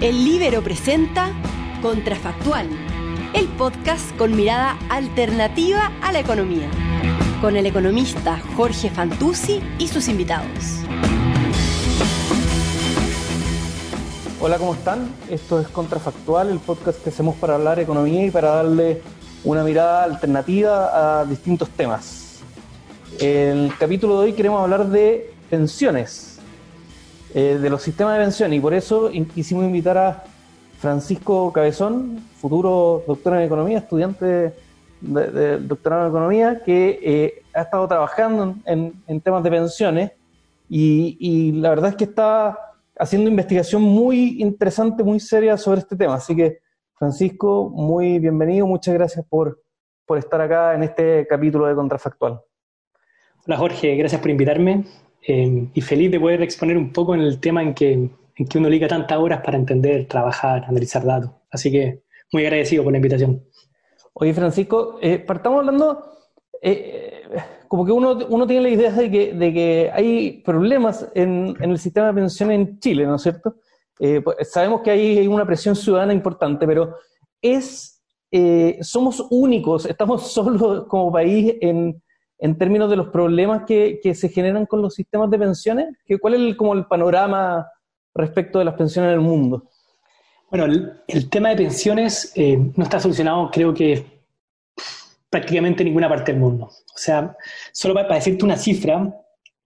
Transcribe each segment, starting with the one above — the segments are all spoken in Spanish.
El Libero presenta Contrafactual, el podcast con mirada alternativa a la economía, con el economista Jorge Fantuzzi y sus invitados. Hola, ¿cómo están? Esto es Contrafactual, el podcast que hacemos para hablar economía y para darle una mirada alternativa a distintos temas. El capítulo de hoy queremos hablar de pensiones eh, de los sistemas de pensión y por eso quisimos invitar a Francisco Cabezón, futuro doctor en economía, estudiante del doctorado en economía, que eh, ha estado trabajando en, temas de pensiones y, la verdad es que está haciendo investigación muy interesante, muy seria sobre este tema. Así que, Francisco, muy bienvenido, muchas gracias por, por estar acá en este capítulo de Contrafactual. Hola Jorge, gracias por invitarme. Em, y feliz de poder exponer un poco en el tema en que, en que uno liga tantas horas para entender, trabajar, analizar datos. Así que muy agradecido por la invitación. Oye, Francisco, eh, partamos hablando, eh, como que uno, uno, tiene la idea de que, de que hay problemas en, en, el sistema de pensiones en Chile, ¿no es cierto? Eh, pues, sabemos que hay una presión ciudadana importante, pero es, somos únicos, estamos solos como país en, en términos de los problemas que, se generan con los sistemas de pensiones? ¿Cuál es el, como el panorama respecto de las pensiones en el mundo? Bueno, el, tema de pensiones eh, no está solucionado, creo que prácticamente en ninguna parte del mundo. O sea, solo para, decirte una cifra,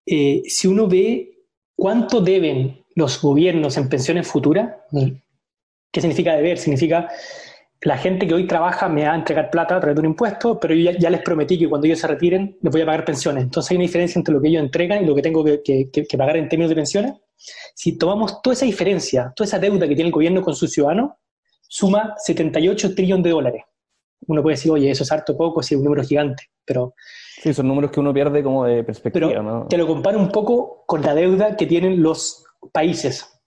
eh, si uno ve cuánto deben los gobiernos en pensiones futuras, ¿qué significa deber? Significa la gente que hoy trabaja me va a entregar plata a través de un impuesto, pero yo ya, les prometí que cuando ellos se retiren les voy a pagar pensiones. Entonces hay una diferencia entre lo que ellos entregan y lo que tengo que, pagar en términos de pensiones. Si tomamos toda esa diferencia, toda esa deuda que tiene el gobierno con sus ciudadanos, suma 78 trillones de dólares. Uno puede decir, oye, eso es harto poco, es un número gigante, pero... Sí, son números que uno pierde como de perspectiva, pero Te lo comparo un poco con la deuda que tienen los países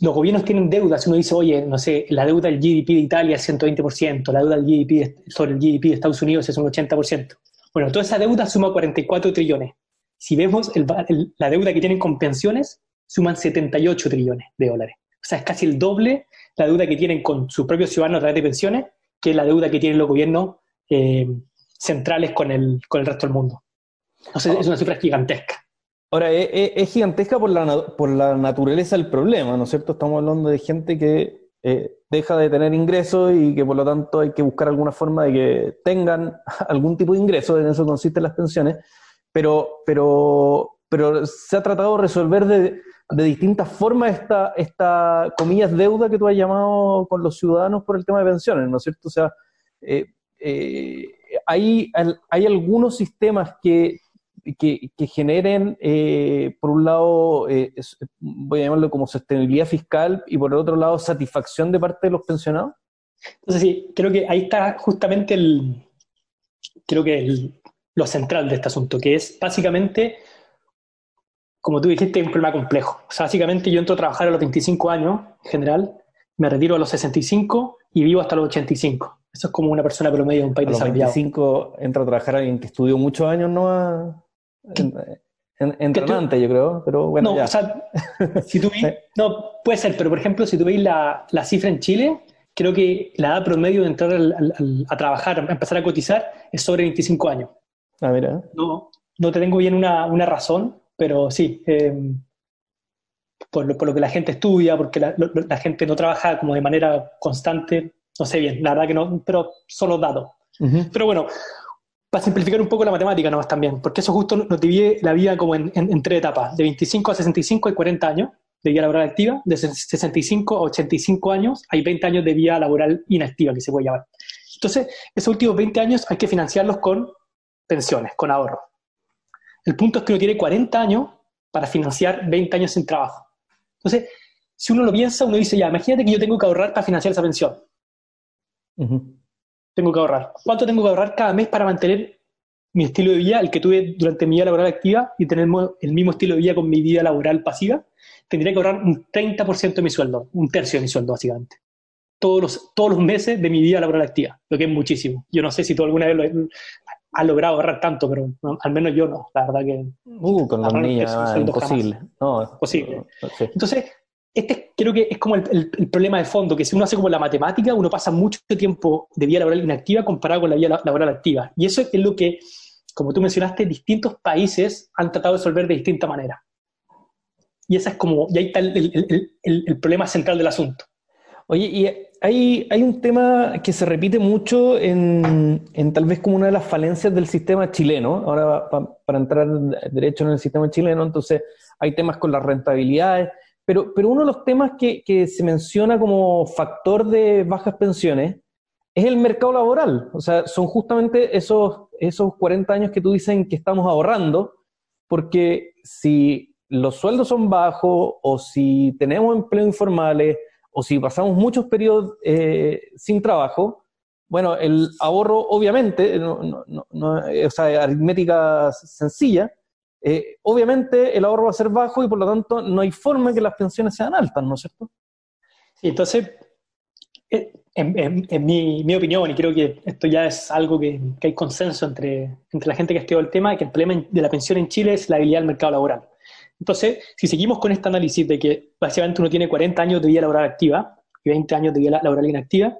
los gobiernos tienen deudas, uno dice, oye, no sé, la deuda del GDP de Italia es 120%, la deuda del GDP sobre el GDP de Estados Unidos es un 80%. Bueno, toda esa deuda suma 44 trillones. Si vemos la deuda que tienen con pensiones, suman 78 trillones de dólares. O sea, es casi el doble la deuda que tienen con sus propios ciudadanos a través de pensiones que la deuda que tienen los gobiernos eh, centrales con el, con el resto del mundo. Entonces, es una cifra gigantesca. Ahora, es, gigantesca por la, por la naturaleza del problema, ¿no es cierto? Estamos hablando de gente que eh, deja de tener ingresos y que por lo tanto hay que buscar alguna forma de que tengan algún tipo de ingreso, en eso consisten las pensiones, pero, pero, pero se ha tratado de resolver de, de distintas formas esta, esta, comillas, deuda que tú has llamado con los ciudadanos por el tema de pensiones, ¿no es cierto? O sea, eh, eh, hay, hay algunos sistemas que que, generen, eh, por un lado, eh, voy a llamarlo como sostenibilidad fiscal y por el otro lado, satisfacción de parte de los pensionados? Entonces, sí, creo que ahí está justamente el, creo que lo central de este asunto, que es básicamente, como tú dijiste, un problema complejo. O sea, básicamente yo entro a trabajar a los 25 años, en general, me retiro a los 65 y vivo hasta los 85. Eso es como una persona promedio de un país a los 25 entra a trabajar alguien que estudió muchos años, ¿no? Entrenante, yo creo, pero bueno. No, o sea, si tú no, puede ser, pero por ejemplo, si tú veis la, la, cifra en Chile, creo que la edad promedio de entrar a trabajar, a empezar a cotizar, es sobre 25 años. Ah, mira. No, no te tengo bien una, una razón, pero sí, eh, por, lo, por, lo, que la gente estudia, porque la, la, gente no trabaja como de manera constante, no sé bien, la verdad que no, pero son los datos. Pero bueno, para simplificar un poco la matemática nomás también, porque eso justo nos divide la vida como en, tres etapas, de 25 a 65 hay 40 años de vida laboral activa, de 65 a 85 años hay 20 años de vida laboral inactiva, que se puede llamar. Entonces, esos últimos 20 años hay que financiarlos con pensiones, con ahorros. El punto es que uno tiene 40 años para financiar 20 años sin trabajo. Entonces, si uno lo piensa, uno dice, ya, imagínate que yo tengo que ahorrar para financiar esa pensión tengo que ahorrar? ¿Cuánto tengo que ahorrar cada mes para mantener mi estilo de vida, el que tuve durante mi vida laboral activa, y tener el mismo estilo de vida con mi vida laboral pasiva? Tendría que ahorrar un 30% de mi sueldo, un tercio de mi sueldo, básicamente. Todos los, todos los meses de mi vida laboral activa, lo que es muchísimo. Yo no sé si tú alguna vez lo has logrado ahorrar tanto, pero al menos yo no, la verdad que... Uh, con los niños, es imposible. No, posible. Entonces, este creo que es como el, problema de fondo, que si uno hace como la matemática, uno pasa mucho tiempo de vida laboral inactiva comparado con la vida laboral activa. Y eso es lo que, como tú mencionaste, distintos países han tratado de resolver de distinta manera. Y esa es como, y ahí está el, problema central del asunto. Oye, y hay, hay un tema que se repite mucho en, tal vez como una de las falencias del sistema chileno, ahora para entrar derecho en el sistema chileno, entonces hay temas con las rentabilidades, pero, pero uno de los temas que, se menciona como factor de bajas pensiones es el mercado laboral, o sea, son justamente esos, esos 40 años que tú dicen que estamos ahorrando, porque si los sueldos son bajos o si tenemos empleo informales o si pasamos muchos periodos eh, sin trabajo, bueno, el ahorro obviamente, no, o sea, aritmética sencilla, eh, obviamente el ahorro va a ser bajo y por lo tanto no hay forma que las pensiones sean altas, ¿no es cierto? Sí, entonces, eh, en, mi, opinión, y creo que esto ya es algo que, hay consenso entre, entre la gente que ha estudiado el tema, que el problema de la pensión en Chile es la habilidad del mercado laboral. Entonces, si seguimos con este análisis de que básicamente uno tiene 40 años de vida laboral activa y 20 años de vida laboral inactiva,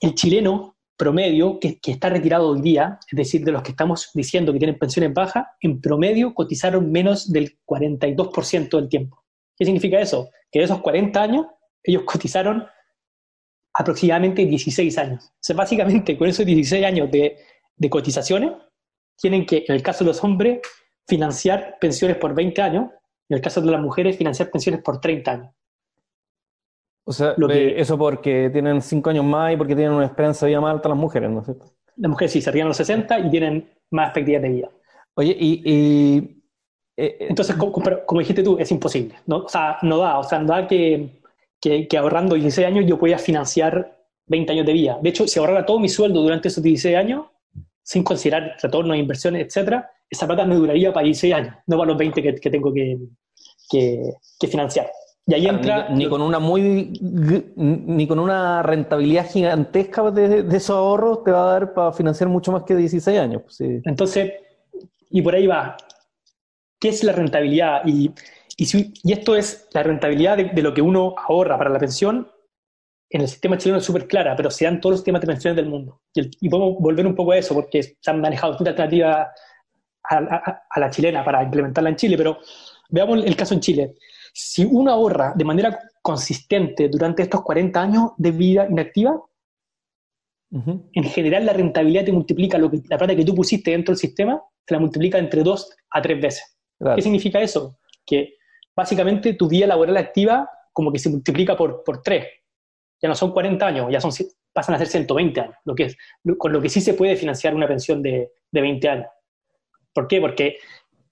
el chileno promedio que, está retirado hoy día, es decir, de los que estamos diciendo que tienen pensiones bajas, en promedio cotizaron menos del 42% del tiempo. ¿Qué significa eso? Que de esos 40 años, ellos cotizaron aproximadamente 16 años. O sea, básicamente, con esos 16 años de, de cotizaciones, tienen que, en el caso de los hombres, financiar pensiones por 20 años, en el caso de las mujeres, financiar pensiones por 30 años. O sea, eso porque tienen 5 años más y porque tienen una esperanza de vida más alta las mujeres, ¿no es cierto? Las mujeres sí, se a los 60 y tienen más expectativas de vida. Oye, y... Eh, eh, Entonces, como, dijiste tú, es imposible. ¿no? O sea, no da. O sea, no da que, que, que ahorrando 16 años yo pueda financiar 20 años de vida. De hecho, si ahorrara todo mi sueldo durante esos 16 años, sin considerar retornos, inversiones, etcétera, esa plata me duraría para 16 años, no para los 20 que, tengo que, que, financiar. Y ahí entra. Ni, con una muy ni con una rentabilidad gigantesca de, de, esos ahorros te va a dar para financiar mucho más que 16 años. Pues Entonces, y por ahí va. ¿Qué es la rentabilidad? Y, y, y esto es la rentabilidad de, lo que uno ahorra para la pensión. En el sistema chileno es súper clara, pero se dan todos los sistemas de pensiones del mundo. Y, podemos volver un poco a eso, porque se han manejado distintas alternativas a, la chilena para implementarla en Chile, pero veamos el caso en Chile. Si uno ahorra de manera consistente durante estos 40 años de vida inactiva, en general la rentabilidad te multiplica lo que, la plata que tú pusiste dentro del sistema, se la multiplica entre dos a tres veces. ¿Qué significa eso? Que básicamente tu vida laboral activa como que se multiplica por, por tres. Ya no son 40 años, ya son, pasan a ser 120 años, lo que es, con lo que sí se puede financiar una pensión de, de 20 años. ¿Por qué? Porque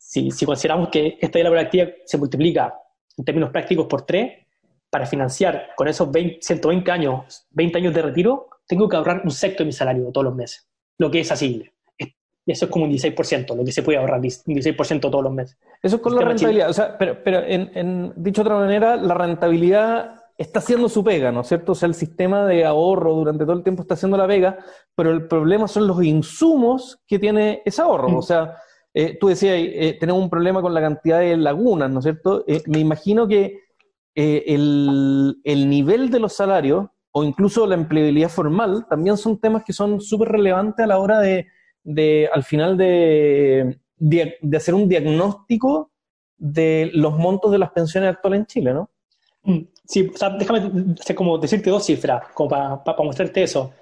si, consideramos que esta laboral activa se multiplica en términos prácticos por 3, para financiar con esos 120 años, 20 años de retiro, tengo que ahorrar un sexto de mi salario todos los meses, lo que es asible. Y eso es como un 16%, lo que se puede ahorrar, un 16% todos los meses. Eso es con la rentabilidad. O sea, pero, pero en, en, dicho de otra manera, la rentabilidad está haciendo su pega, ¿no es cierto? O sea, el sistema de ahorro durante todo el tiempo está haciendo la pega, pero el problema son los insumos que tiene ese ahorro. Mm. O sea, eh, tú decías, eh, tenemos un problema con la cantidad de lagunas, ¿no es cierto? Eh, me imagino que el, nivel de los salarios o incluso la empleabilidad formal también son temas que son súper relevantes a la hora de, al final, de, hacer un diagnóstico de los montos de las pensiones actuales en Chile, ¿no? Mm, sí, o sea, déjame como decirte dos cifras, como para, para mostrarte eso.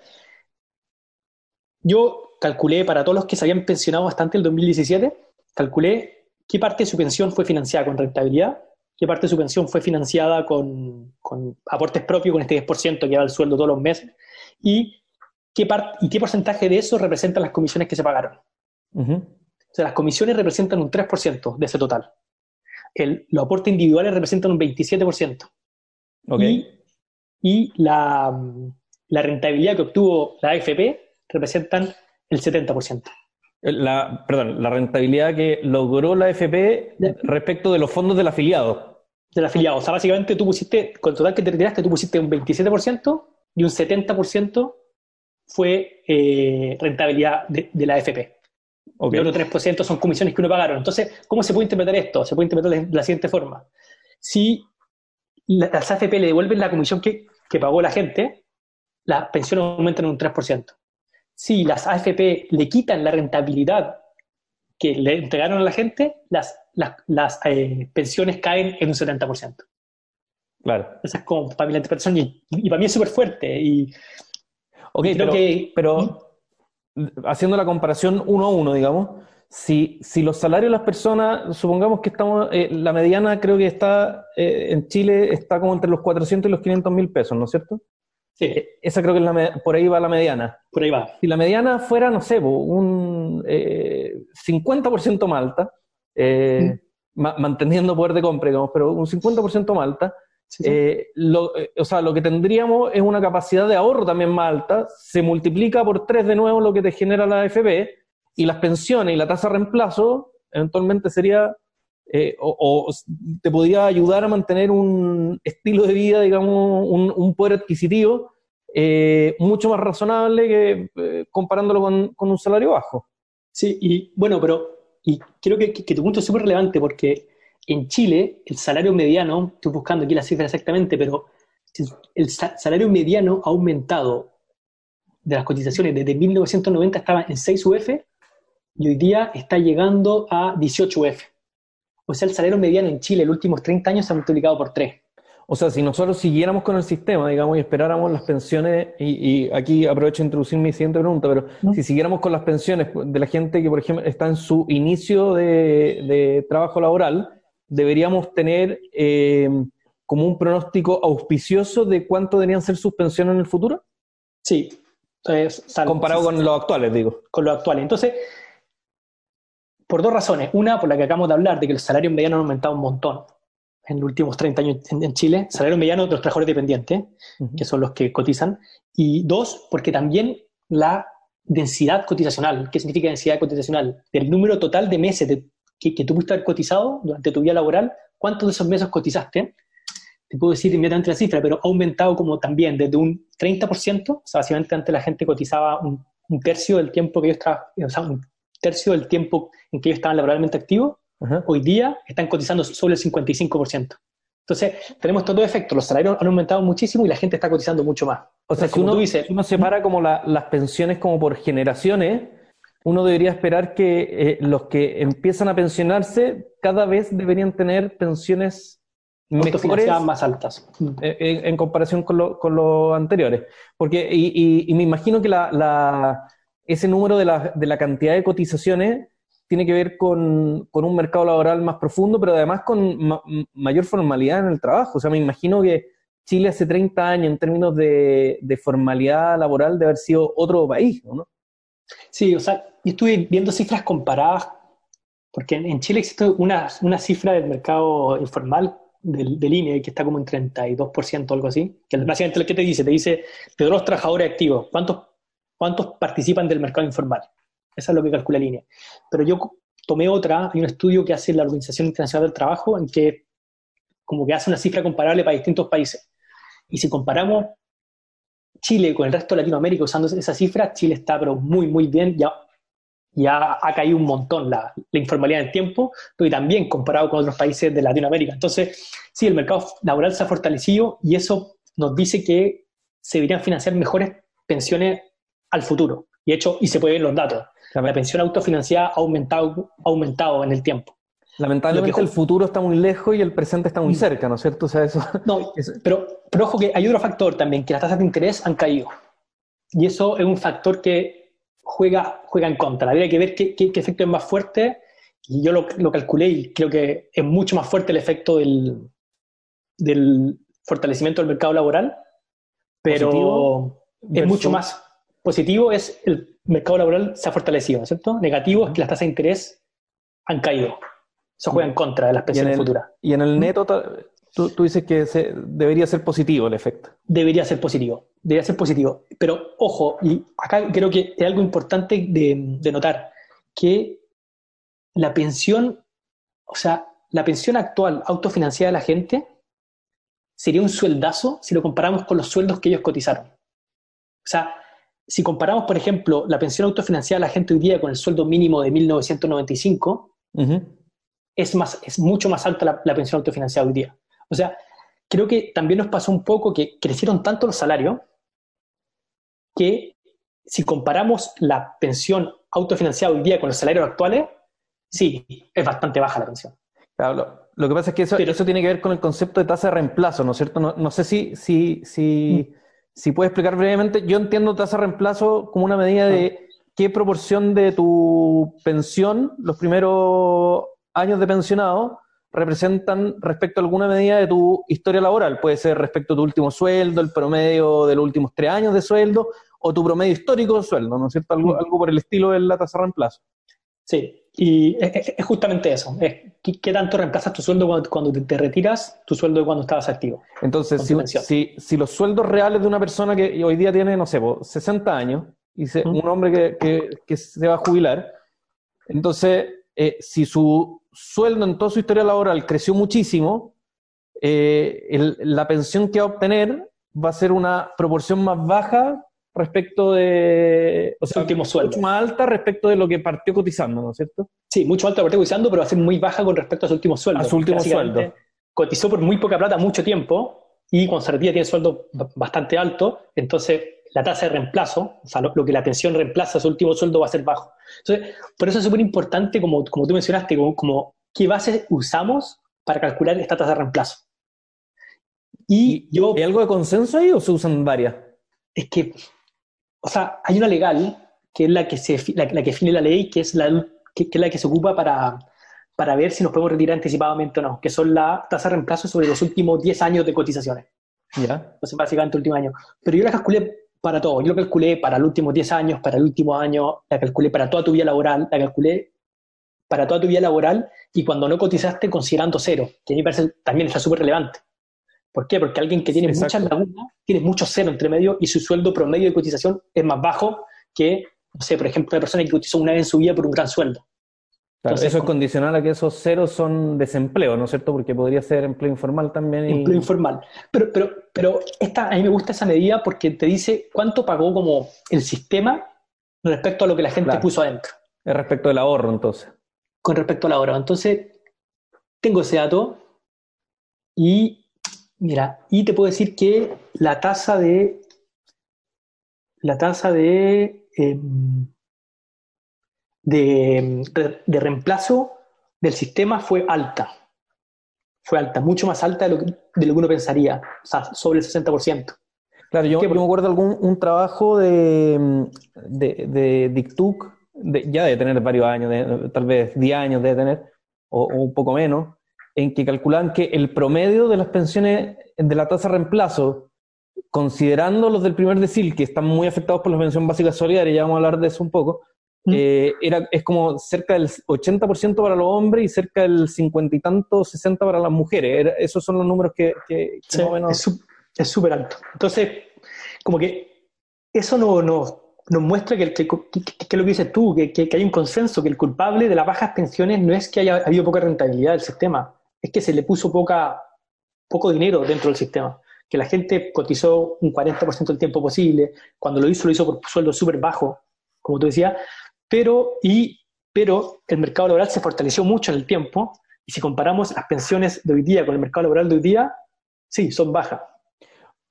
Yo calculé para todos los que se habían pensionado bastante el 2017, calculé qué parte de su pensión fue financiada con rentabilidad, qué parte de su pensión fue financiada con, aportes propios, con este 10% que da el sueldo todos los meses, y qué, y qué porcentaje de eso representan las comisiones que se pagaron. O sea, las comisiones representan un 3% de ese total. El, los aportes individuales representan un 27%. Y, y la, la rentabilidad que obtuvo la AFP representan el 70%. La, perdón, la rentabilidad que logró la FP respecto de los fondos del afiliado. Del afiliado. O sea, básicamente tú pusiste, con total que te retiraste, tú pusiste un 27% y un 70% fue eh, rentabilidad de, la AFP. Okay. El otro 3% son comisiones que uno pagaron. Entonces, ¿cómo se puede interpretar esto? Se puede interpretar de la siguiente forma. Si las AFP le devuelven la comisión que, que pagó la gente, las pensiones aumentan un 3%. Si las AFP le quitan la rentabilidad que le entregaron a la gente, las, las, eh, pensiones caen en un 70%. Claro. Esa es como para mí la interpretación y, y para mí es súper fuerte. Y, ok, pero, que, pero haciendo la comparación uno a uno, digamos, si, si los salarios de las personas, supongamos que estamos, eh, la mediana creo que está eh, en Chile, está como entre los 400 y los 500 mil pesos, ¿no es cierto? Sí. Eh, esa creo que es la, por ahí va la mediana. Por ahí va. Si la mediana fuera, no sé, un 50% más alta, mm. manteniendo poder de compra, digamos, pero un 50% más alta, lo, o sea, lo que tendríamos es una capacidad de ahorro también más alta, se multiplica por tres de nuevo lo que te genera la FB, y las pensiones y la tasa de reemplazo eventualmente sería eh, o, te podría ayudar a mantener un estilo de vida, digamos, un, poder adquisitivo eh, mucho más razonable que eh, comparándolo con, un salario bajo. Sí, y bueno, pero y creo que, tu punto es súper relevante porque en Chile el salario mediano, estoy buscando aquí la cifra exactamente, pero el salario mediano ha aumentado de las cotizaciones desde 1990 estaba en 6 UF y hoy día está llegando a 18 UF. O sea, el salario mediano en Chile en los últimos 30 años se ha multiplicado por 3. O sea, si nosotros siguiéramos con el sistema, digamos, y esperáramos las pensiones, y, aquí aprovecho de introducir mi siguiente pregunta, pero si siguiéramos con las pensiones de la gente que, por ejemplo, está en su inicio de, trabajo laboral, deberíamos tener eh, como un pronóstico auspicioso de cuánto deberían ser sus pensiones en el futuro? Sí. Comparado con los actuales, digo. Con los actuales. Entonces, por dos razones. Una, por la que acabamos de hablar, de que los salarios medianos han aumentado un montón en los últimos 30 años en, Chile. Salario mediano de los trabajadores dependientes, que son los que cotizan. Y dos, porque también la densidad cotizacional. ¿Qué significa densidad cotizacional? Del número total de meses que, que, tú pudiste haber cotizado durante tu vida laboral, ¿cuántos de esos meses cotizaste? Te puedo decir inmediatamente la cifra, pero ha aumentado como también desde un 30%, o sea, básicamente antes la gente cotizaba un, tercio del tiempo que ellos trabajaban, o sea, un tercio del tiempo en que ellos estaban laboralmente activos, hoy día están cotizando solo el 55%. Entonces, tenemos todo efecto. Los salarios han aumentado muchísimo y la gente está cotizando mucho más. O sea, si uno, dice, uno separa como las pensiones como por generaciones, uno debería esperar que eh, los que empiezan a pensionarse cada vez deberían tener pensiones mejores más altas eh, en, comparación con, los anteriores. Porque, y, me imagino que la ese número de la, de la cantidad de cotizaciones tiene que ver con, un mercado laboral más profundo, pero además con mayor formalidad en el trabajo. O sea, me imagino que Chile hace 30 años en términos de, formalidad laboral de haber sido otro país, ¿no? Sí, o sea, yo estuve viendo cifras comparadas, porque en, Chile existe una, una, cifra del mercado informal del, del, INE que está como en 32% o algo así, que básicamente lo que te dice, te dice de los trabajadores activos, ¿cuántos cuántos participan del mercado informal. Esa es lo que calcula la línea. Pero yo tomé otra, hay un estudio que hace la Organización Internacional del Trabajo en que como que hace una cifra comparable para distintos países. Y si comparamos Chile con el resto de Latinoamérica usando esa cifra, Chile está pero muy, muy bien, ya, ya ha caído un montón la, la informalidad en tiempo, pero también comparado con otros países de Latinoamérica. Entonces, sí, el mercado laboral se ha fortalecido y eso nos dice que se deberían financiar mejores pensiones al futuro. Y hecho, y se puede ver los datos. La pensión autofinanciada ha aumentado, aumentado en el tiempo. Lamentablemente el futuro está muy lejos y el presente está muy mm. cerca, ¿no es cierto? O sea, eso... No, pero, pero ojo que hay otro factor también, que las tasas de interés han caído. Y eso es un factor que juega, juega en contra. Habría que ver qué, qué, efecto es más fuerte. Y yo lo, lo, calculé y creo que es mucho más fuerte el efecto del, del fortalecimiento del mercado laboral, pero es mucho más Positivo es el mercado laboral se ha fortalecido, ¿cierto? Negativo es que las tasas de interés han caído. Eso juega en contra de las pensiones futuras. Y en el neto, tú, dices que debería ser positivo el efecto. Debería ser positivo, debería ser positivo. Pero ojo, y acá creo que es algo importante de, de notar, que la pensión, o sea, la pensión actual autofinanciada de la gente sería un sueldazo si lo comparamos con los sueldos que ellos cotizaron. O sea, si comparamos, por ejemplo, la pensión autofinanciada de la gente hoy día con el sueldo mínimo de 1995, es, más, es mucho más alta la, pensión autofinanciada hoy día. O sea, creo que también nos pasó un poco que crecieron tanto los salarios que si comparamos la pensión autofinanciada hoy día con los salarios actuales, sí, es bastante baja la pensión. Claro, lo, que pasa es que eso, eso tiene que ver con el concepto de tasa de reemplazo, ¿no es cierto? No, sé si, si, si, mm. Si puedes explicar brevemente. Yo entiendo tasa de reemplazo como una medida de qué proporción de tu pensión, los primeros años de pensionado, representan respecto a alguna medida de tu historia laboral. Puede ser respecto a tu último sueldo, el promedio de los últimos tres años de sueldo, o tu promedio histórico de sueldo, ¿no es cierto? Algo, algo por el estilo de la tasa de reemplazo. Sí, y es, justamente eso. Es, ¿qué, tanto reemplazas tu sueldo cuando, te, retiras, tu sueldo de cuando estabas activo? Entonces, si, si, los sueldos reales de una persona que hoy día tiene, no sé, 60 años, y un hombre que, que, se va a jubilar, entonces, eh, si su sueldo en toda su historia laboral creció muchísimo, eh, la pensión que va a obtener va a ser una proporción más baja respecto de. O sea, último sueldo. Mucho más alta respecto de lo que partió cotizando, ¿no es cierto? Sí, mucho alta partió cotizando, pero va a ser muy baja con respecto a su último sueldo. A su último sueldo. Cotizó por muy poca plata mucho tiempo y cuando se retira tiene sueldo bastante alto, entonces la tasa de reemplazo, o sea, lo, que la pensión reemplaza a su último sueldo va a ser bajo. Entonces, por eso es súper importante, como, como tú mencionaste, como, como qué bases usamos para calcular esta tasa de reemplazo. Y yo... ¿Hay algo de consenso ahí o se usan varias? Es que o sea, hay una legal que es la que, se, la, que define la ley, que es la que, es la que se ocupa para, para ver si nos podemos retirar anticipadamente o no, que son la tasa de reemplazo sobre los últimos 10 años de cotizaciones. Ya. Entonces, básicamente, el último año. Pero yo la calculé para todo. Yo lo calculé para los últimos 10 años, para el último año, la calculé para toda tu vida laboral, la calculé para toda tu vida laboral y cuando no cotizaste considerando cero, que a mí me parece también está súper relevante. ¿Por qué? Porque alguien que tiene muchas lagunas, tiene mucho cero entre medio y su sueldo promedio de cotización es más bajo que, no sé, por ejemplo, una persona que cotizó una vez en su vida por un gran sueldo. eso es condicional a que esos ceros son desempleo, ¿no es cierto? Porque podría ser empleo informal también. Empleo informal. Pero, pero, pero esta, a mí me gusta esa medida porque te dice cuánto pagó como el sistema respecto a lo que la gente puso adentro. Es respecto del ahorro, entonces. Con respecto al ahorro. Entonces, tengo ese dato y Mira, y te puedo decir que la tasa de. La tasa de. Em, de, de, reemplazo del sistema fue alta. Fue alta, mucho más alta de lo, que, de lo que uno pensaría, o sea, sobre el 60%. Claro, yo, me acuerdo de algún un trabajo de, de, de Dictuc, ya de tener varios años, tal vez 10 años de tener, o, o, un poco menos, en que calculan que el promedio de las pensiones de la tasa de reemplazo, considerando los del primer decil, que están muy afectados por la pensión básica solidaria, ya vamos a hablar de eso un poco, mm. eh, era, es como cerca del 80% para los hombres y cerca del 50 y tanto, 60 para las mujeres. esos son los números que, que, Es súper alto. Entonces, como que eso no, no, nos muestra que, que, que, lo que dices tú, que, hay un consenso, que el culpable de las bajas pensiones no es que haya habido poca rentabilidad del sistema, es que se le puso poca, poco dinero dentro del sistema. Que la gente cotizó un 40% del tiempo posible, cuando lo hizo, lo hizo por sueldo súper bajo, como tú decías, pero, y, pero el mercado laboral se fortaleció mucho en el tiempo, y si comparamos las pensiones de hoy día con el mercado laboral de hoy día, sí, son bajas.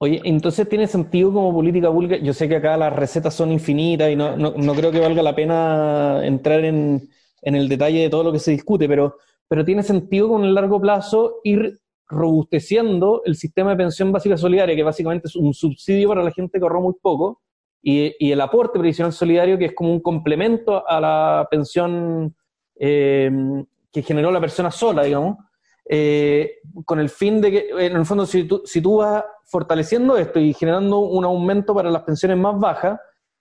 Oye, entonces tiene sentido como política pública. Yo sé que acá las recetas son infinitas y no, no, no creo que valga la pena entrar en, en, el detalle de todo lo que se discute, pero pero tiene sentido con el largo plazo ir robusteciendo el sistema de pensión básica solidaria, que básicamente es un subsidio para la gente que ahorró muy poco, y, el aporte previsional solidario, que es como un complemento a la pensión eh, que generó la persona sola, digamos, eh, con el fin de que, en el fondo, si tú, si tú vas fortaleciendo esto y generando un aumento para las pensiones más bajas,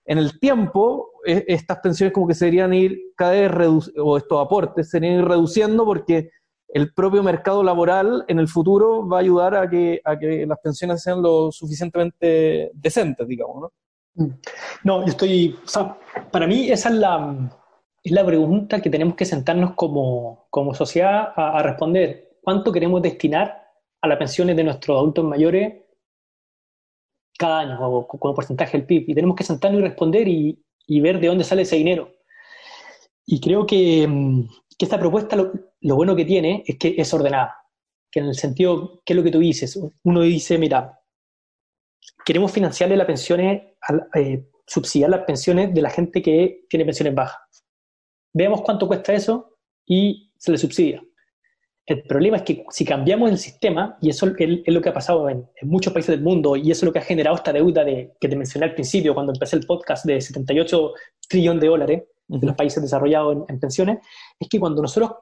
en el tiempo, e, estas pensiones como que se deberían ir cada vez o estos aportes se deberían ir reduciendo porque el propio mercado laboral en el futuro va a ayudar a que, a que las pensiones sean lo suficientemente decentes, digamos, ¿no? Mm. No, yo estoy, o sea, para mí esa es la, es la pregunta que tenemos que sentarnos como, como sociedad a, a responder. ¿Cuánto queremos destinar a las pensiones de nuestros adultos mayores cada año o como porcentaje del PIB. Y tenemos que sentarnos y responder y, ver de dónde sale ese dinero. Y creo que, mm, esta propuesta lo, bueno que tiene es que es ordenada. que en el sentido, ¿qué es lo que tú dices? Uno dice, mira, queremos financiarle las pensiones, eh, subsidiar las pensiones de la gente que tiene pensiones bajas. Veamos cuánto cuesta eso y se le subsidia. El problema es que si cambiamos el sistema, y eso es, lo que ha pasado en, muchos países del mundo, y eso es lo que ha generado esta deuda de, que te mencioné al principio cuando empecé el podcast de 78 trillones de dólares de los países desarrollados en, pensiones, es que cuando nosotros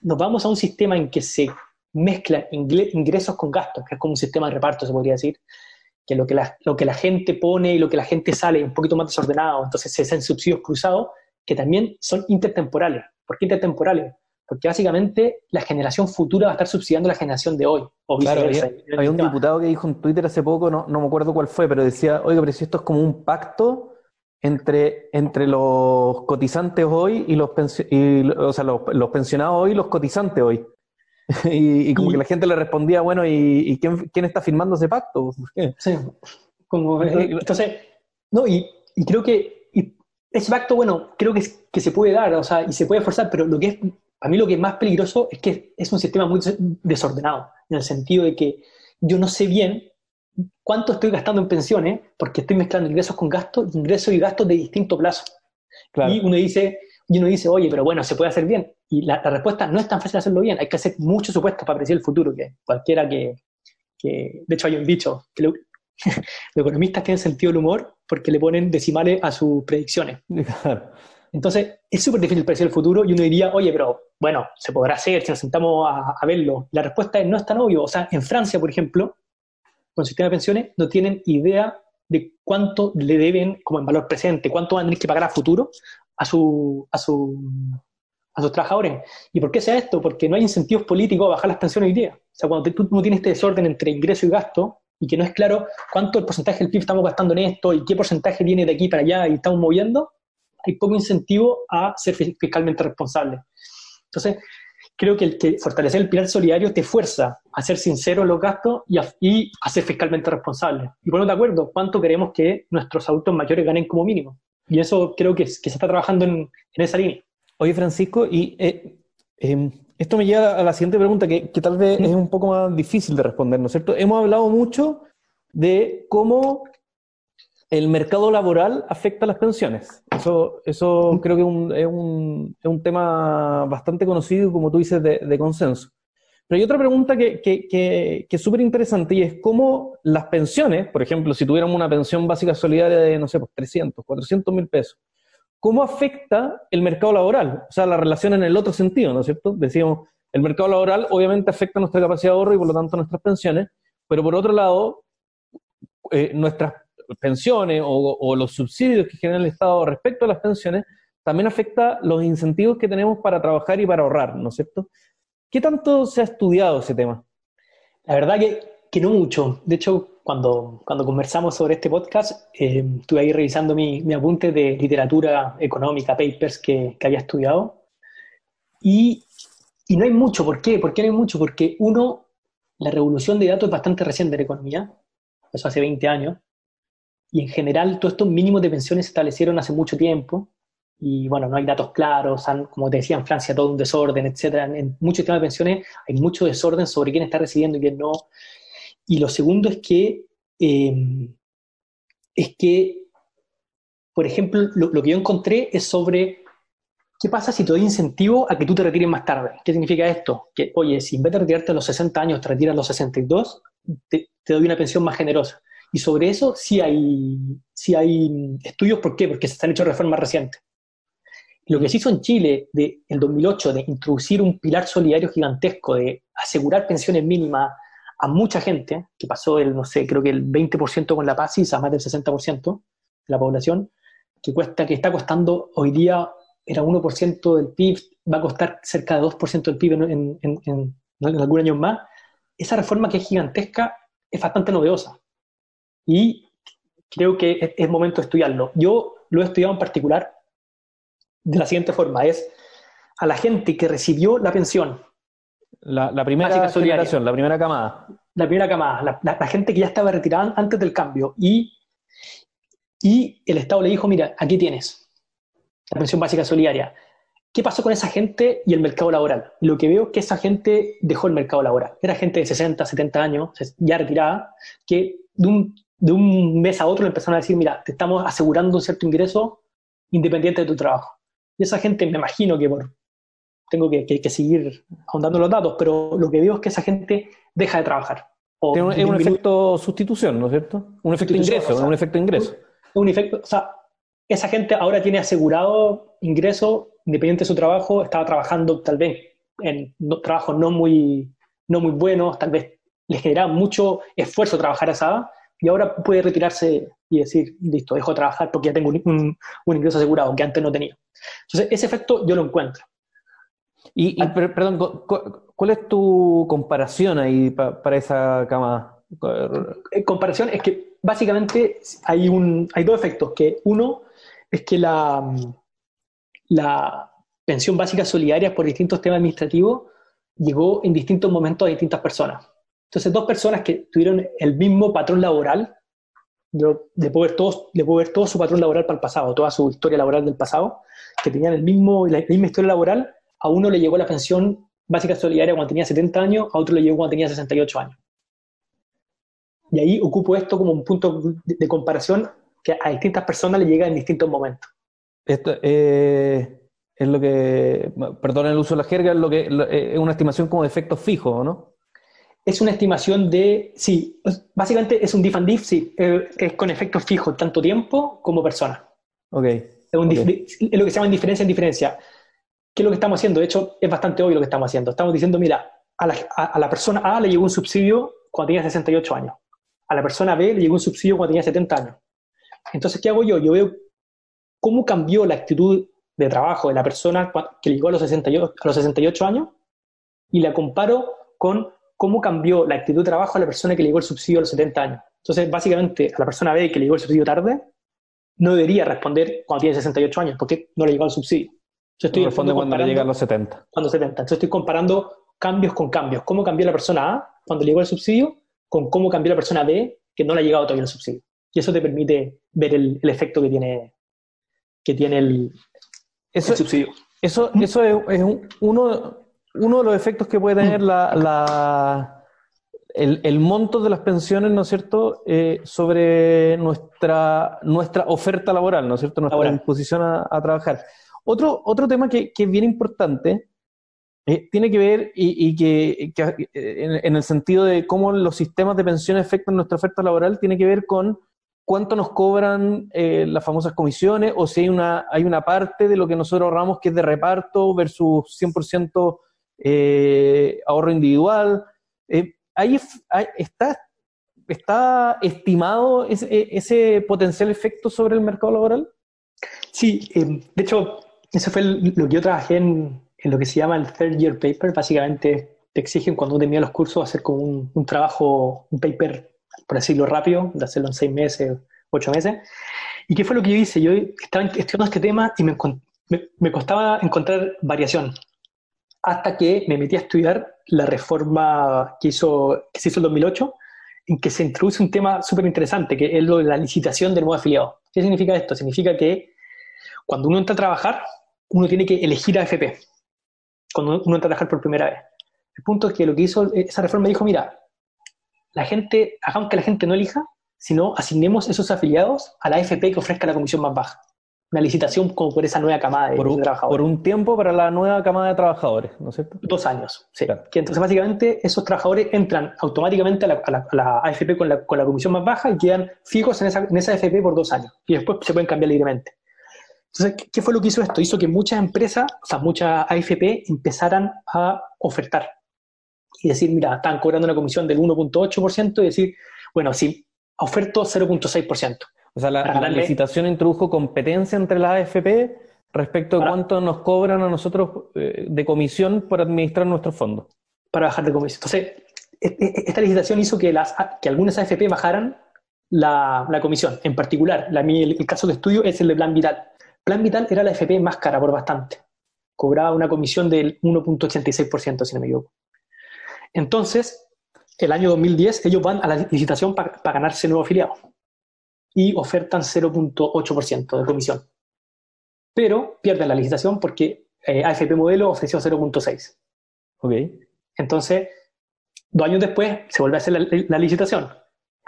nos vamos a un sistema en que se mezcla ingresos con gastos, que es como un sistema de reparto, se podría decir, que lo que la, lo que la gente pone y lo que la gente sale es un poquito más desordenado, entonces se hacen subsidios cruzados que también son intertemporales. ¿Por qué intertemporales? Porque básicamente la generación futura va a estar subsidiando la generación de hoy. O claro, había, un diputado que dijo en Twitter hace poco, no, no me acuerdo cuál fue, pero decía, oiga, pero si esto es como un pacto entre, entre los cotizantes hoy y los, o sea, los, pensionados hoy y los cotizantes hoy. y, como que la gente le respondía, bueno, ¿y, quién, quién, está firmando ese pacto? Sí, como, eh, entonces, no, y, creo que ese pacto, bueno, creo que, que se puede dar, o sea, y se puede forzar, pero lo que es a mí lo que es más peligroso es que es un sistema muy desordenado, en el sentido de que yo no sé bien cuánto estoy gastando en pensiones porque estoy mezclando ingresos con gastos, ingresos y gastos de distinto plazo. Y uno dice, y uno dice, oye, pero bueno, se puede hacer bien. Y la, respuesta no es tan fácil hacerlo bien, hay que hacer muchos supuestos para predecir el futuro, que cualquiera que, que de hecho hay un dicho, que los economistas tienen sentido del humor porque le ponen decimales a sus predicciones. Entonces, es súper difícil predecir el futuro y uno diría, oye, pero bueno, se podrá hacer si nos sentamos a, verlo. La respuesta es, no es tan obvio. O sea, en Francia, por ejemplo, con el sistema de pensiones, no tienen idea de cuánto le deben, como en valor presente, cuánto van a tener que pagar a futuro a, su, a, su, a sus trabajadores. ¿Y por qué sea esto? Porque no hay incentivos políticos a bajar las pensiones hoy día. O sea, cuando tú no tienes este desorden entre ingreso y gasto, y que no es claro cuánto el porcentaje del PIB estamos gastando en esto y qué porcentaje viene de aquí para allá y estamos moviendo, hay poco incentivo a ser fiscalmente responsable. Entonces, creo que el que fortalecer el pilar solidario te fuerza a ser sincero en los gastos y a, ser fiscalmente responsable. Y bueno, de acuerdo, ¿cuánto queremos que nuestros adultos mayores ganen como mínimo? Y eso creo que, se está trabajando en, esa línea. Oye, Francisco, y eh, em, esto me lleva a la siguiente pregunta, que, que tal vez es un poco más difícil de responder, ¿no es cierto? Hemos hablado mucho de cómo el mercado laboral afecta a las pensiones. Eso, eso creo que es, un, es, un, tema bastante conocido, como tú dices, de, consenso. Pero hay otra pregunta que, que, es súper interesante y es cómo las pensiones, por ejemplo, si tuviéramos una pensión básica solidaria de, no sé, pues 300, 400 mil pesos, ¿cómo afecta el mercado laboral? O sea, la relación en el otro sentido, ¿no es cierto? Decíamos, el mercado laboral obviamente afecta nuestra capacidad de ahorro y por lo tanto nuestras pensiones, pero por otro lado, eh, nuestras pensiones o, los subsidios que genera el Estado respecto a las pensiones, también afecta los incentivos que tenemos para trabajar y para ahorrar, ¿no es cierto? ¿Qué tanto se ha estudiado ese tema? La verdad que, que no mucho. De hecho, cuando, cuando conversamos sobre este podcast, eh, estuve ahí revisando mi, mi, apunte de literatura económica, papers que, que había estudiado. Y, y, no hay mucho. ¿Por qué? ¿Por qué no hay mucho? Porque uno, la revolución de datos es bastante reciente en la economía. Eso hace 20 años. Y en general, todos estos mínimos de pensiones se establecieron hace mucho tiempo. Y bueno, no hay datos claros, como te decía, en Francia todo un desorden, etcétera. En muchos temas de pensiones hay mucho desorden sobre quién está recibiendo y quién no. Y lo segundo es que, em, es que, por ejemplo, lo, lo, que yo encontré es sobre qué pasa si te doy incentivo a que tú te retires más tarde. ¿Qué significa esto? Que, oye, si en vez de retirarte a los 60 años te retiras a los 62, te, te doy una pensión más generosa. Y sobre eso sí hay, sí hay estudios. ¿Por qué? Porque se han hecho reformas recientes. Lo que se hizo en Chile de, en 2008 de introducir un pilar solidario gigantesco, de asegurar pensiones mínimas a mucha gente, que pasó el, no sé, creo que el 20% con la PASIS a más del 60% de la población, que, cuesta, que está costando hoy día, era 1% del PIB, va a costar cerca de 2% del PIB en, en, en, en algún año más. Esa reforma que es gigantesca es bastante novedosa y creo que es, momento de estudiarlo. Yo lo he estudiado en particular de la siguiente forma, es a la gente que recibió la pensión. La, primera generación, la primera camada. La primera camada, la, gente que ya estaba retirada antes del cambio y, y el Estado le dijo, mira, aquí tienes la pensión básica solidaria. ¿qué pasó con esa gente y el mercado laboral? lo que veo es que esa gente dejó el mercado laboral. Era gente de 60, 70 años, ya retirada, que de un, de un mes a otro le empezaron a decir, mira, te estamos asegurando un cierto ingreso independiente de tu trabajo. Y esa gente, me imagino que por, tengo que, que, seguir ahondando los datos, pero lo que veo es que esa gente deja de trabajar. es un, efecto sustitución, ¿no es cierto? Un efecto ingreso, un efecto ingreso. Un, efecto, o sea, esa gente ahora tiene asegurado ingreso independiente de su trabajo, estaba trabajando tal vez en trabajos no muy, no muy buenos, tal vez les genera mucho esfuerzo trabajar a esa y ahora puede retirarse y decir, listo, dejo de trabajar porque ya tengo un, ingreso asegurado que antes no tenía. Entonces, ese efecto yo lo encuentro. Y, perdón, ¿cuál es tu comparación ahí para esa cama? Eh, comparación es que básicamente hay, un, hay dos efectos, que uno es que la, la pensión básica solidaria por distintos temas administrativos llegó en distintos momentos a distintas personas. Entonces, dos personas que tuvieron el mismo patrón laboral, yo le ver, todo su patrón laboral para el pasado, toda su historia laboral del pasado, que tenían el mismo, la misma historia laboral, a uno le llegó la pensión básica solidaria cuando tenía 70 años, a otro le llegó cuando tenía 68 años. Y ahí ocupo esto como un punto de comparación que a distintas personas le llega en distintos momentos. Esto eh, es lo que, perdón el uso de la jerga, es, lo que, es una estimación como de efectos fijos, ¿no? Es una estimación de, sí, básicamente es un diff and diff, sí, eh, es con efectos fijos, tanto tiempo como persona. Ok. Es, lo que se llama indiferencia en diferencia. ¿Qué es lo que estamos haciendo? De hecho, es bastante obvio lo que estamos haciendo. Estamos diciendo, mira, a la, a la persona A le llegó un subsidio cuando tenía 68 años. A la persona B le llegó un subsidio cuando tenía 70 años. Entonces, ¿qué hago yo? Yo veo cómo cambió la actitud de trabajo de la persona que llegó a los 68, a los 68 años y la comparo con cómo cambió la actitud de trabajo a la persona que le llegó el subsidio a los 70 años. Entonces, básicamente, a la persona B que le llegó el subsidio tarde, no debería responder cuando tiene 68 años, porque no le llegó el subsidio. Yo estoy responde cuando le llega a los 70. Cuando 70. Entonces estoy comparando cambios con cambios. Cómo cambió la persona A cuando le llegó el subsidio con cómo cambió la persona B que no le ha llegado todavía el subsidio. Y eso te permite ver el, efecto que tiene, que tiene el, subsidio. Eso, eso es, uno, uno, de los efectos que puede tener la, el, monto de las pensiones, ¿no es cierto?, eh, sobre nuestra, nuestra oferta laboral, ¿no es cierto?, nuestra disposición a, trabajar. Otro, otro tema que, que es bien importante eh, tiene que ver y, que, en, el sentido de cómo los sistemas de pensión afectan nuestra oferta laboral, tiene que ver con cuánto nos cobran eh, las famosas comisiones o si hay una, hay una parte de lo que nosotros ahorramos que es de reparto versus 100% eh, ahorro individual. Eh, ahí está, está estimado ese, ese, potencial efecto sobre el mercado laboral. Sí, de hecho, eso fue lo que yo trabajé en, en, lo que se llama el third year paper. Básicamente te exigen cuando uno termina los cursos hacer como un, un trabajo, un paper por decirlo rápido, de hacerlo en seis meses, ocho meses. ¿Y qué fue lo que yo hice? Yo estaba estudiando este tema y me, me, costaba encontrar variación, hasta que me metí a estudiar la reforma que, hizo, que se hizo en 2008, en que se introduce un tema súper interesante, que es lo de la licitación del nuevo afiliado. ¿Qué significa esto? Significa que cuando uno entra a trabajar, uno tiene que elegir a AFP, cuando uno entra a trabajar por primera vez. El punto es que lo que hizo esa reforma dijo, mira, la gente, hagamos que la gente no elija, sino asignemos esos afiliados a la AFP que ofrezca la comisión más baja. Una licitación como por esa nueva camada de, por un, trabajadores. Por un tiempo para la nueva camada de trabajadores, ¿no es cierto? Dos años, sí. Que entonces básicamente esos trabajadores entran automáticamente a la, AFP con la, comisión más baja y quedan fijos en esa, en esa AFP por dos años. Y después se pueden cambiar libremente. Entonces, ¿qué fue lo que hizo esto? Hizo que muchas empresas, o sea, muchas AFP empezaran a ofertar y decir, mira, están cobrando una comisión del 1.8% y decir, bueno, sí, oferto 0.6%. O sea, la, licitación introdujo competencia entre la AFP respecto a cuánto nos cobran a nosotros eh, de comisión por administrar nuestros fondos. Para bajar de comisión. Entonces, e, e, esta licitación hizo que, las, que algunas AFP bajaran la, comisión. En particular, la, el, el, caso de estudio es el de Plan Vital. Plan Vital era la AFP más cara por bastante. Cobraba una comisión del 1.86%, si no me equivoco. Entonces, el año 2010 ellos van a la licitación para ganarse nuevo afiliado y ofertan 0.8% de comisión. Pero pierden la licitación porque eh, AFP modelo ofreció 0.6. Ok. Entonces, dos años después se vuelve a hacer la, la licitación.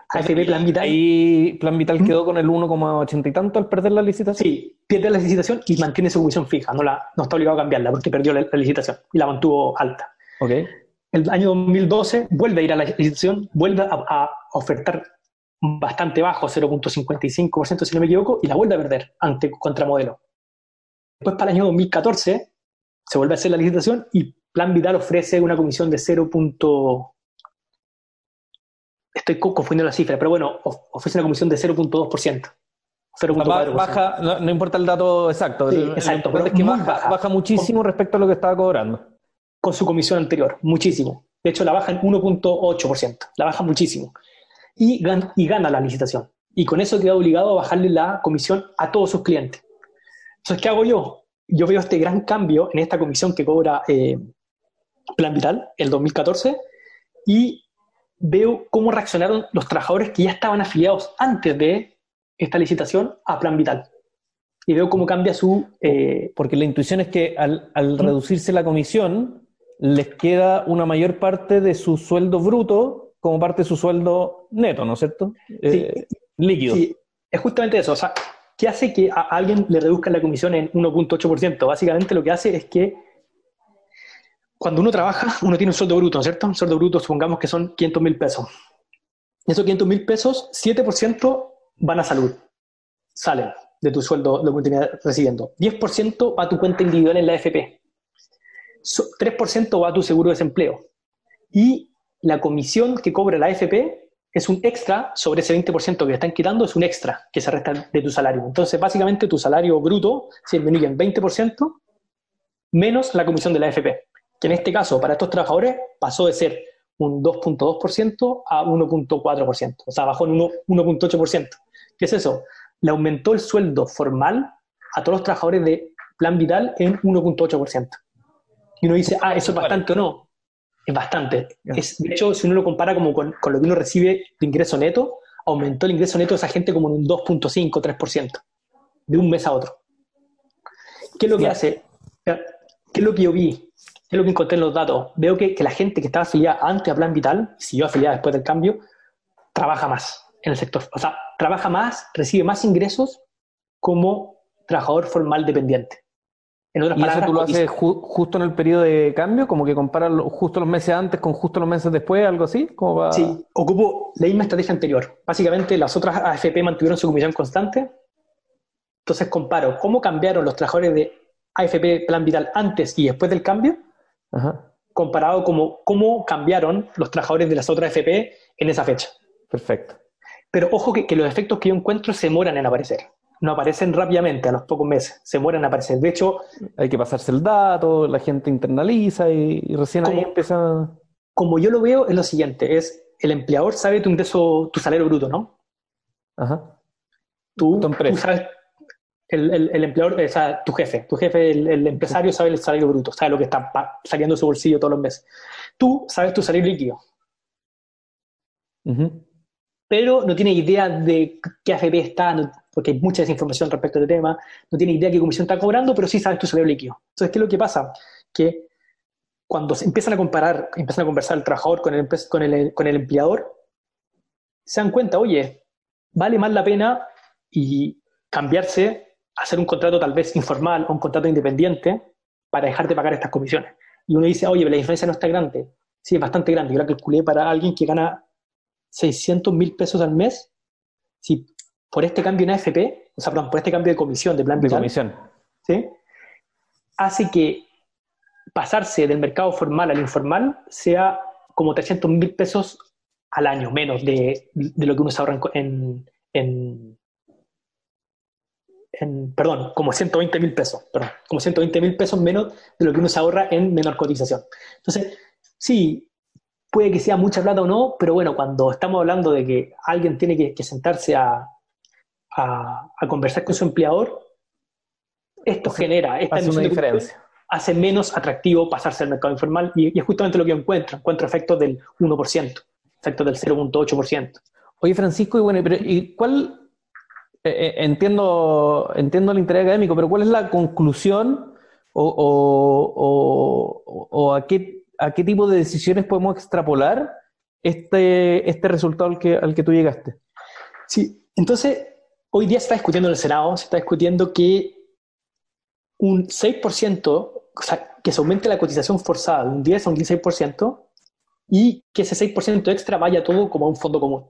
AFP Plan Vital. Ahí Plan Vital quedó con el 1,80 y tanto al perder la licitación. Sí, pierde la licitación y mantiene su comisión fija. No, la, no está obligado a cambiarla porque perdió la, la licitación y la mantuvo alta. Ok. El año 2012 vuelve a ir a la licitación, vuelve a, a ofertar bastante bajo, 0.55% si no me equivoco, y la vuelve a perder ante contramodelo. Después para el año 2014 se vuelve a hacer la licitación y Plan Vital ofrece una comisión de 0. Estoy co- confundiendo la cifra, pero bueno, of- ofrece una comisión de 0.2%. 0.4%. Baja, no, no importa el dato exacto. Sí, exacto, pero es que baja. baja muchísimo respecto a lo que estaba cobrando. con su comisión anterior, muchísimo. De hecho, la baja en 1.8%, la baja muchísimo. Y, gan- y gana la licitación. Y con eso queda obligado a bajarle la comisión a todos sus clientes. Entonces, ¿qué hago yo? Yo veo este gran cambio en esta comisión que cobra eh, Plan Vital, el 2014, y veo cómo reaccionaron los trabajadores que ya estaban afiliados antes de esta licitación a Plan Vital. Y veo cómo cambia su... eh, Porque la intuición es que al, al reducirse la comisión, les queda una mayor parte de su sueldo bruto como parte de su sueldo neto, ¿no es cierto? Eh, líquido. Sí, es justamente eso. O sea, ¿qué hace que a alguien le reduzcan la comisión en 1.8%? Básicamente lo que hace es que cuando uno trabaja, uno tiene un sueldo bruto, ¿no es cierto? Un sueldo bruto, supongamos que son 500 mil pesos. De esos 500 mil pesos, 7% van a salud, salen de tu sueldo, lo que tenías recibiendo. 10% va a tu cuenta individual en la AFP. So- 3% va a tu seguro de desempleo. Y la comisión que cobra la AFP es un extra sobre ese 20% que están quitando, es un extra que se resta de tu salario. Entonces, básicamente, tu salario bruto se disminuye en 20% menos la comisión de la AFP, que en este caso, para estos trabajadores, pasó de ser un 2.2% a 1.4%, o sea, bajó en 1 1.8%. ¿Qué es eso? Le aumentó el sueldo formal a todos los trabajadores de Plan Vital en 1.8%. Y uno dice, ah, ¿eso es bastante o no? Es bastante. Es, de hecho, si uno lo compara como con, con lo que uno recibe de ingreso neto, aumentó el ingreso neto de esa gente como en un 2.5, 3%, de un mes a otro. ¿Qué es lo que hace? ¿Qué es lo que yo vi? ¿Qué es lo que encontré en los datos? Veo que, que la gente que estaba afiliada antes a Plan Vital, siguió afiliada después del cambio, trabaja más en el sector. O sea, trabaja más, recibe más ingresos como trabajador formal dependiente. En otras ¿Y eso palabras, tú lo haces ju- justo en el periodo de cambio? Como que comparas lo- justo los meses antes con justo los meses después, algo así? Como para- Sí, ocupo la misma estrategia anterior. Básicamente, las otras AFP mantuvieron su comisión constante. Entonces, comparo cómo cambiaron los trabajadores de AFP Plan Vital antes y después del cambio, Ajá, comparado como cómo cambiaron los trabajadores de las otras AFP en esa fecha. perfecto. Pero ojo que, que los efectos que yo encuentro se demoran en aparecer. No aparecen rápidamente, a los pocos meses. Se demoran en aparecer. De hecho, Hay que pasarse el dato, la gente internaliza y, y recién ahí ¿Cómo? empieza... como yo lo veo, es lo siguiente. Es el empleador sabe tu ingreso, tu salario bruto, ¿no? Ajá. Tú, Tu empresa. tú sabes, el, el- el empleador, o sea, tu jefe, tu jefe, el, el empresario sabe el salario bruto, sabe lo que está saliendo de su bolsillo todos los meses. Tú sabes tu salario líquido, Ujú. pero no tiene idea de qué AFP está, no- porque hay mucha desinformación respecto a este tema, no tiene idea qué comisión está cobrando, pero sí sabes tu salario líquido. Entonces, ¿qué es lo que pasa? Que cuando empiezan a comparar, empiezan a conversar el trabajador con el, con el, con el empleador, se dan cuenta, oye, vale más la pena y cambiarse, hacer un contrato tal vez informal o un contrato independiente para dejar de pagar estas comisiones. Y uno dice, oye, la diferencia no está grande. Sí, es bastante grande. Yo la calculé para alguien que gana 600 mil pesos al mes. Si por este cambio en AFP, o sea, perdón, por este cambio de comisión de plan De vital, comisión. ¿sí? hace que pasarse del mercado formal al informal sea como 300 mil pesos al año, menos de, de lo que uno se ahorra en, en, en- en- perdón, como 120 mil pesos, perdón, como 120 mil pesos menos de lo que uno se ahorra en menor cotización. Entonces, sí, puede que sea mucha plata o no, pero bueno, cuando estamos hablando de que alguien tiene que, que sentarse a, a- a conversar con su empleador, esto genera esta Hace una diferencia. hace menos atractivo pasarse al mercado informal y, y es justamente lo que yo encuentro. Encuentro efectos del 1%, efectos del 0.8%. Oye, Francisco, y bueno, pero ¿y cuál? eh, eh, entiendo, entiendo el interés académico, pero ¿cuál es la conclusión o, a, qué, a qué tipo de decisiones podemos extrapolar este, este resultado al que, al que tú llegaste. Sí, entonces hoy día se está discutiendo en el Senado, se está discutiendo que un 6%, o sea, que se aumente la cotización forzada de un 10 a un 16% y que ese 6% extra vaya todo como a un fondo común.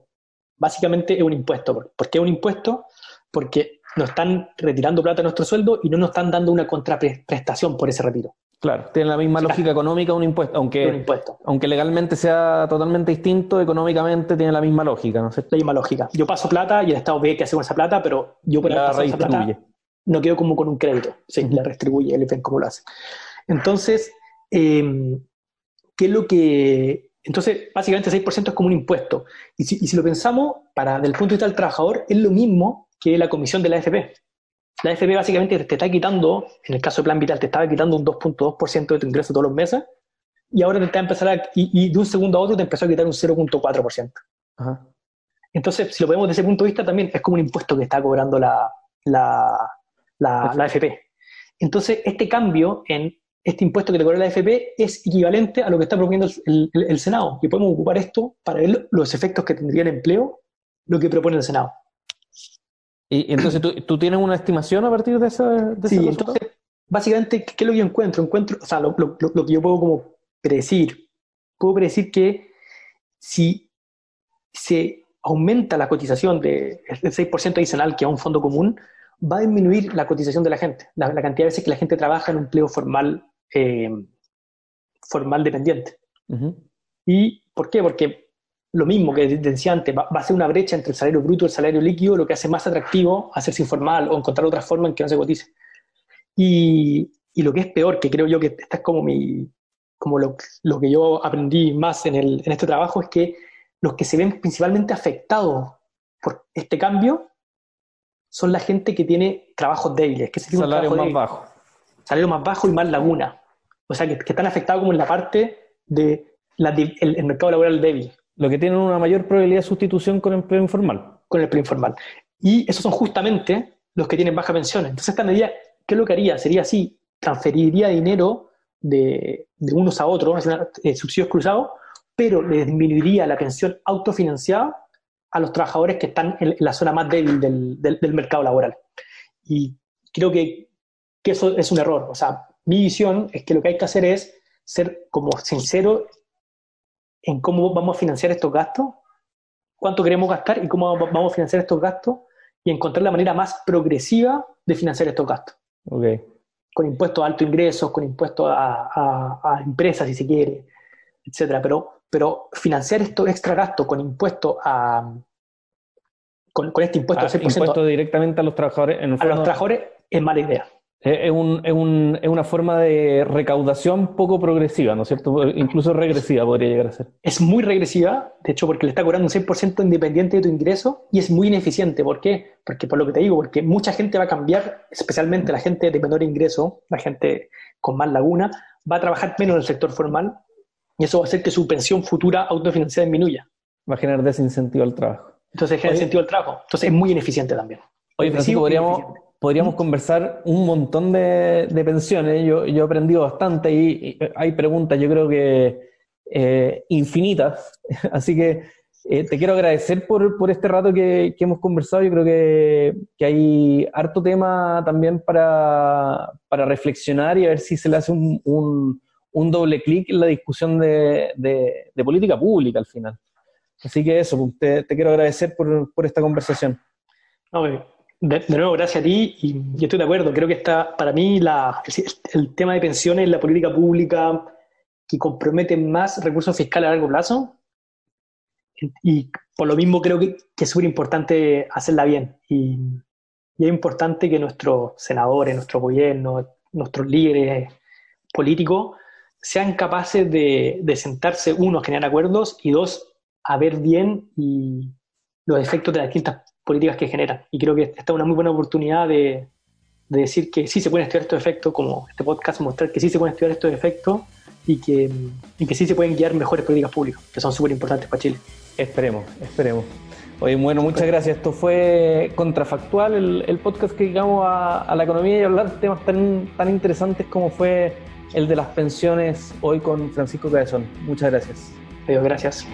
Básicamente es un impuesto. ¿Por qué es un impuesto? Porque nos están retirando plata de nuestro sueldo y no nos están dando una contraprestación por ese retiro. Claro, tiene la misma lógica económica un impuesto, aunque, un impuesto. aunque legalmente sea totalmente distinto, económicamente tiene la misma lógica, ¿no La misma lógica. Yo paso plata y el Estado ve qué hace con esa plata, pero yo por la esa plata no quedo como con un crédito. Sí, la redistribuye, el IFEN como lo hace. Entonces, em, ¿qué es lo que...? Entonces, básicamente 6% es como un impuesto. Y si, y si lo pensamos, para, desde el punto de vista del trabajador, es lo mismo que la comisión de la AFP. La AFP básicamente te está quitando, en el caso de Plan Vital, te estaba quitando un 2.2% de tu ingreso todos los meses, y ahora te está empezando a, y, de un segundo a otro te empezó a quitar un 0.4%. Entonces, si lo vemos desde ese punto de vista, también es como un impuesto que está cobrando la, la, la, AFP. Entonces, este cambio en este impuesto que te cobra la AFP es equivalente a lo que está proponiendo el, el Senado, y podemos ocupar esto para ver los efectos que tendría el empleo, lo que propone el Senado. Y, entonces, ¿tú, tienes una estimación a partir de esa de Sí, entonces, básicamente, ¿qué es lo que yo encuentro? Encuentro, o sea, lo, lo, lo, que yo puedo como predecir, puedo predecir que si se aumenta la cotización del 6% adicional que a un fondo común, va a disminuir la cotización de la gente, la, cantidad de veces que la gente trabaja en un empleo formal, eh, formal dependiente. ¿Y por qué? Porque lo mismo que decía antes, va, a ser una brecha entre el salario bruto y el salario líquido, lo que hace más atractivo hacerse informal o encontrar otra forma en que no se cotice. Y, y lo que es peor, que creo yo que esta es como, mi, como lo, lo que yo aprendí más en, el, en este trabajo, es que los que se ven principalmente afectados por este cambio son la gente que tiene trabajos débiles, que se tiene salario más bajo. Salario más bajo y más laguna. O sea, que, están afectados como en la parte de el mercado laboral débil. Lo que tienen una mayor probabilidad de sustitución con el empleo informal. Con el empleo informal. Y esos son justamente los que tienen baja pensiones. Entonces, esta medida, ¿qué es lo que haría? Sería así, transferiría dinero de, unos a otros, eh, subsidios cruzados, pero le disminuiría la pensión autofinanciada a los trabajadores que están en, la zona más débil del, mercado laboral. Y creo que, que, eso es un error. O sea, mi visión es que lo que hay que hacer es ser como sincero en cómo vamos a financiar estos gastos, cuánto queremos gastar y cómo vamos a financiar estos gastos y encontrar la manera más progresiva de financiar estos gastos. Okay. Con impuestos a alto ingresos, con impuestos a, empresas, si se quiere, etcétera. Pero, pero financiar estos extra gastos con impuestos a. Con, este impuesto ah, Impuesto directamente a los trabajadores. En a los trabajadores es mala idea. Es, un, es, un, es, una forma de recaudación poco progresiva, ¿no es cierto? Incluso regresiva podría llegar a ser. Es muy regresiva, de hecho, porque le está cobrando un 6% independiente de tu ingreso y es muy ineficiente. ¿Por qué? Porque por lo que te digo, porque mucha gente va a cambiar, especialmente la gente de menor ingreso, la gente con más laguna, va a trabajar menos en el sector formal y eso va a hacer que su pensión futura autofinanciada disminuya. Va a generar desincentivo al trabajo. Entonces genera incentivo al trabajo. Entonces es muy ineficiente también. Oye, Francisco, podríamos, podríamos conversar un montón de, pensiones. Yo, yo he aprendido bastante y, hay preguntas, yo creo que eh, infinitas. Así que eh, te quiero agradecer por, por este rato que, hemos conversado. Yo creo que, hay harto tema también para, reflexionar y a ver si se le hace un, un, doble clic en la discusión de, de, política pública al final. Así que eso, pues, te, te quiero agradecer por, por esta conversación. De, nuevo, gracias a ti, y yo estoy de acuerdo. Creo que está, para mí, la, el, tema de pensiones, la política pública que compromete más recursos fiscales a largo plazo, y por lo mismo creo que, es súper importante hacerla bien. Y, es importante que nuestros senadores, nuestro gobierno, nuestros líderes políticos sean capaces de, sentarse, uno, a generar acuerdos y dos, a ver bien los efectos de las distintas políticas que generan. Y creo que esta es una muy buena oportunidad de, de decir que sí se pueden estudiar estos efectos, como este podcast mostrar que sí se pueden estudiar estos efectos y que, y que sí se pueden guiar mejores políticas públicas, que son súper importantes para Chile. Esperemos, esperemos. Oye, bueno, muchas gracias. Esto fue Contrafactual, el, el podcast que llegamos a, a, la economía y hablar de temas tan, tan interesantes como fue el de las pensiones hoy con Francisco Cabezón. Muchas gracias. Adiós, gracias.